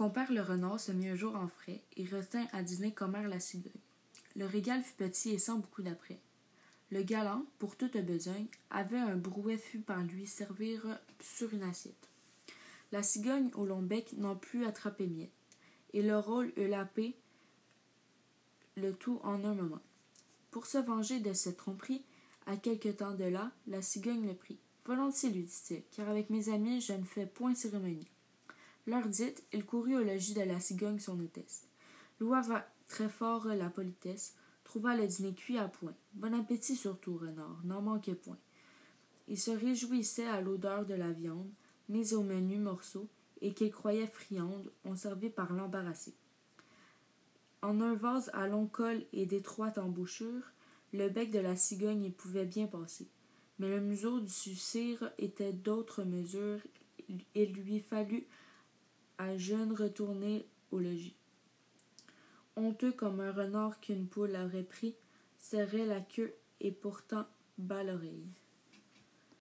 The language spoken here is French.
Compère le renard se mit un jour en frais et retint à dîner commère la cigogne. Le régal fut petit et sans beaucoup d'après. Le galant, pour toute besogne, avait un brouet fut par lui servir sur une assiette. La cigogne au long bec n'en put attraper miette, et le rôle eut lapé le tout en un moment. Pour se venger de cette tromperie, à quelque temps de là, la cigogne le prit. Volontiers, lui dit-il, car avec mes amis je ne fais point cérémonie. L'heure dite, il courut au logis de la cigogne son hôtesse. Loua très fort la politesse, trouva le dîner cuit à point. Bon appétit surtout, renard, n'en manquait point. Il se réjouissait à l'odeur de la viande, mise au menu morceau, et qu'il croyait friande, on servit par l'embarrassé. En un vase à long col et d'étroite embouchure, le bec de la cigogne y pouvait bien passer. Mais le museau du cire était d'autre mesure, il lui fallut à jeune retourner au logis. Honteux comme un renard qu'une poule aurait pris, serrait la queue et pourtant bas l'oreille.